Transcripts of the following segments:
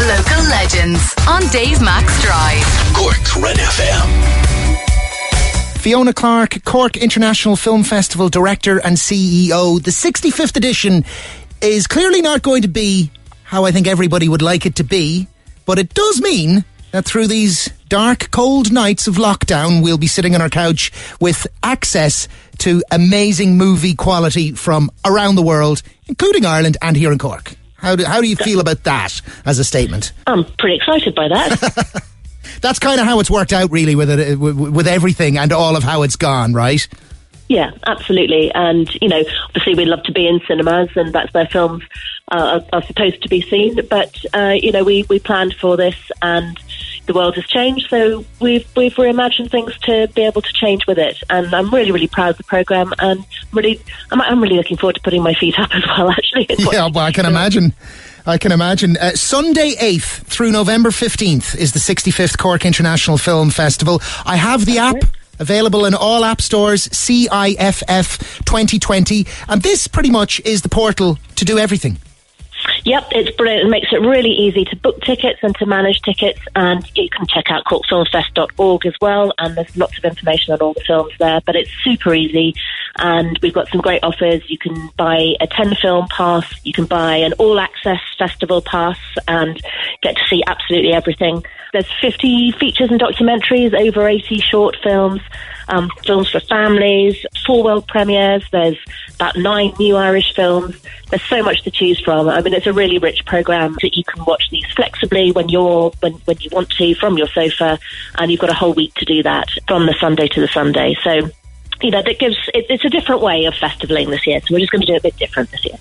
Local legends on Dave Max Drive. Cork's Red FM. Fiona Clarke, Cork International Film Festival Director and CEO. The 65th edition is clearly not going to be how I think everybody would like it to be, but it does mean that through these dark, cold nights of lockdown, we'll be sitting on our couch with access to amazing movie quality from around the world, including Ireland and here in Cork. How do, how do you feel about that as a statement? I'm pretty excited by that. That's kind of how it's worked out, really, with it, with, with everything and all of how it's gone, right? yeah, absolutely. And, you know, obviously we'd love to be in cinemas and that's where films uh, are, are supposed to be seen. But, uh, you know, we, we planned for this and the world has changed. So we've, we've reimagined things to be able to change with it. And I'm really, really proud of the programme and really, I'm, I'm really looking forward to putting my feet up as well, actually. Yeah, well, I can imagine. I can imagine. Uh, Sunday 8th through November 15th is the 65th Cork International Film Festival. I have the app available in all app stores, CIFF 2020. And this pretty much is the portal to do everything. Yep, it's brilliant. It makes it really easy to book tickets and to manage tickets. And you can check out corkfilmfest.org as well. And there's lots of information on all the films there. But it's super easy. And we've got some great offers. You can buy a 10 film pass. You can buy an all access festival pass and get to see absolutely everything. There's 50 features and documentaries, over 80 short films, um, films for families, four world premieres. There's about nine new Irish films. There's so much to choose from. I mean, it's a really rich program that you can watch these flexibly when you're when when you want to from your sofa, and you've got a whole week to do that from the Sunday to the Sunday. So. You know, that gives it, it's a different way of festivaling this year, so we're just going to do it a bit different this year.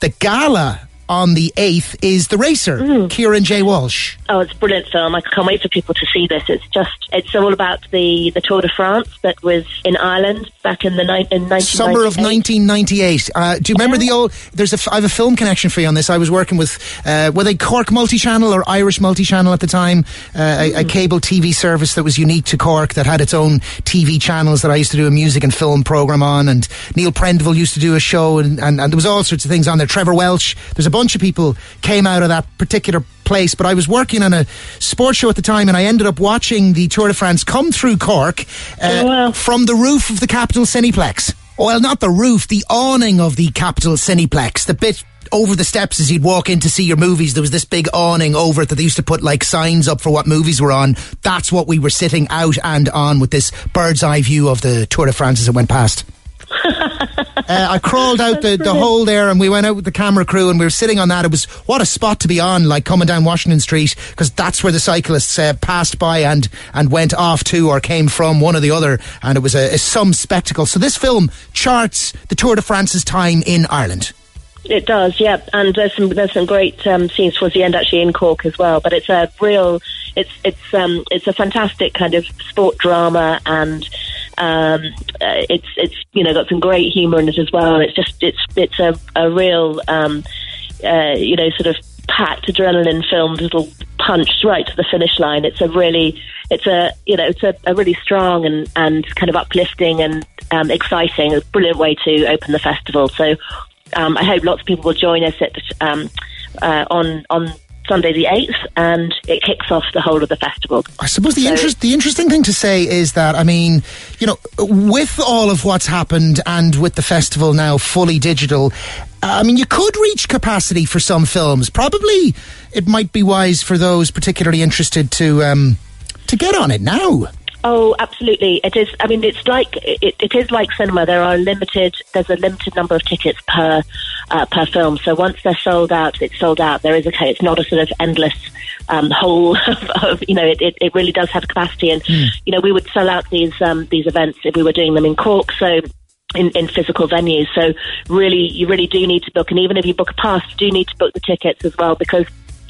The gala on the 8th is The Racer, Mm. Kieron J. Walsh. Oh, it's a brilliant film. I can't wait for people to see this. It's just, it's all about the, the Tour de France that was in Ireland back in the ni- in 1998. Summer of 1998. Uh, do you remember the old? There's a. I have a film connection for you on this. I was working with uh, were they Cork multi-channel or Irish multi-channel at the time? Uh, a, a cable TV service that was unique to Cork that had its own TV channels that I used to do a music and film program on. And Neil Prendeville used to do a show, and, and, and there was all sorts of things on there. Trevor Welch. There's a bunch of people came out of that particular place. But I was working on a sports show at the time, and I ended up watching the Tour de France come through Cork uh, from the roof of the Capitol Cineplex. Well, not the roof, the awning of the Capitol Cineplex. The bit over the steps as you'd walk in to see your movies, there was this big awning over it that they used to put like signs up for what movies were on. That's what we were sitting out and on with this bird's eye view of the Tour de France as it went past. Uh, I crawled out the, the hole there and we went out with the camera crew and we were sitting on that. It was what a spot to be on, like coming down Washington Street, because that's where the cyclists uh, passed by and, and went off to or came from, one or the other. And it was a, a some spectacle. So this film charts the Tour de France's time in Ireland. It does, yeah, and there's some there's some great um, scenes towards the end actually in Cork as well. But it's a real, it's it's um, it's a fantastic kind of sport drama, and um, uh, it's it's you know got some great humour in it as well. It's just it's it's a a real um, uh, you know sort of packed adrenaline filmed little punch right to the finish line. It's a really it's a you know it's a, a really strong and and kind of uplifting and um, exciting, a brilliant way to open the festival. So um, I hope lots of people will join us at um, uh, on on Sunday the eighth, and it kicks off the whole of the festival. I suppose the So- interest, the interesting thing to say is that I mean, you know, with all of what's happened and with the festival now fully digital, I mean, you could reach capacity for some films. Probably, it might be wise for those particularly interested to um, to get on it now. Oh, absolutely. It is. I mean, it's like it, it is like cinema. There are limited. There's a limited number of tickets per uh, per film. So once they're sold out, it's sold out. There is a. It's not a sort of endless um, hole of, of. You know, it, it, it really does have capacity. And you know, we would sell out these um, these events if we were doing them in Cork. So. In, in physical venues, so really, you really do need to book, and even if you book a pass, you do need to book the tickets as well because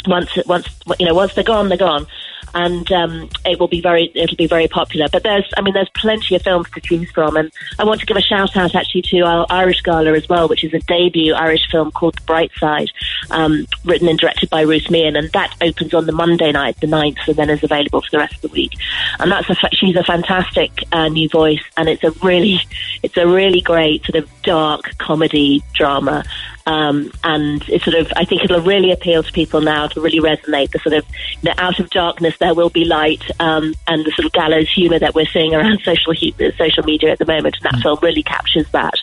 once once you know once they're gone, they're gone, and um, it will be very it'll be very popular. But there's I mean there's plenty of films to choose from, and I want to give a shout out actually to our Irish Gala as well, which is a debut Irish film called The Bright Side, um, written and directed by Ruth Meehan, and that opens on the Monday night, the 9th, and then is available for the rest of the week. And that's a she's a fantastic uh, new voice, and it's a really it's a really great sort of dark comedy drama Um, and it sort of, I think it'll really appeal to people now to really resonate the sort of, know, out of darkness there will be light, um, and the sort of gallows humour that we're seeing around social social media at the moment. And that mm. film really captures that.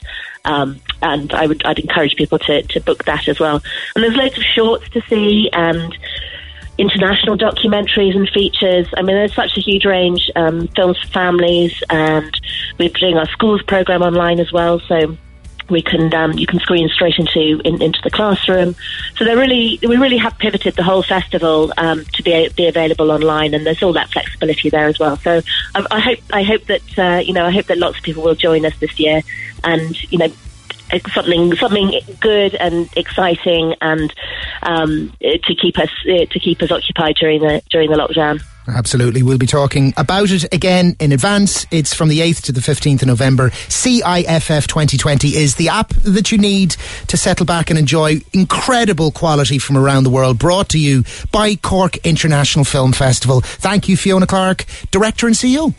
Um, and I would, I'd encourage people to, to book that as well. And there's loads of shorts to see and international documentaries and features. I mean, there's such a huge range, um, films for families, and we're doing our schools program online as well. So we can um, you can screen straight into in, into the classroom. So they really we really have pivoted the whole festival um, to be be available online, and there's all that flexibility there as well. So I, I hope I hope that uh, you know I hope that lots of people will join us this year, and you know something something good and exciting and um, to keep us to keep us occupied during the during the lockdown. Absolutely. We'll be talking about it again in advance. It's from the 8th to the 15th of November. CIFF 2020 is the app that you need to settle back and enjoy incredible quality from around the world brought to you by Cork International Film Festival. Thank you, Fiona Clarke, Director and CEO.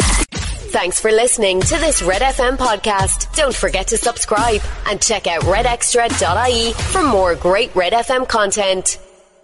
Thanks for listening to this Red FM podcast. Don't forget to subscribe and check out redextra.ie for more great Red FM content.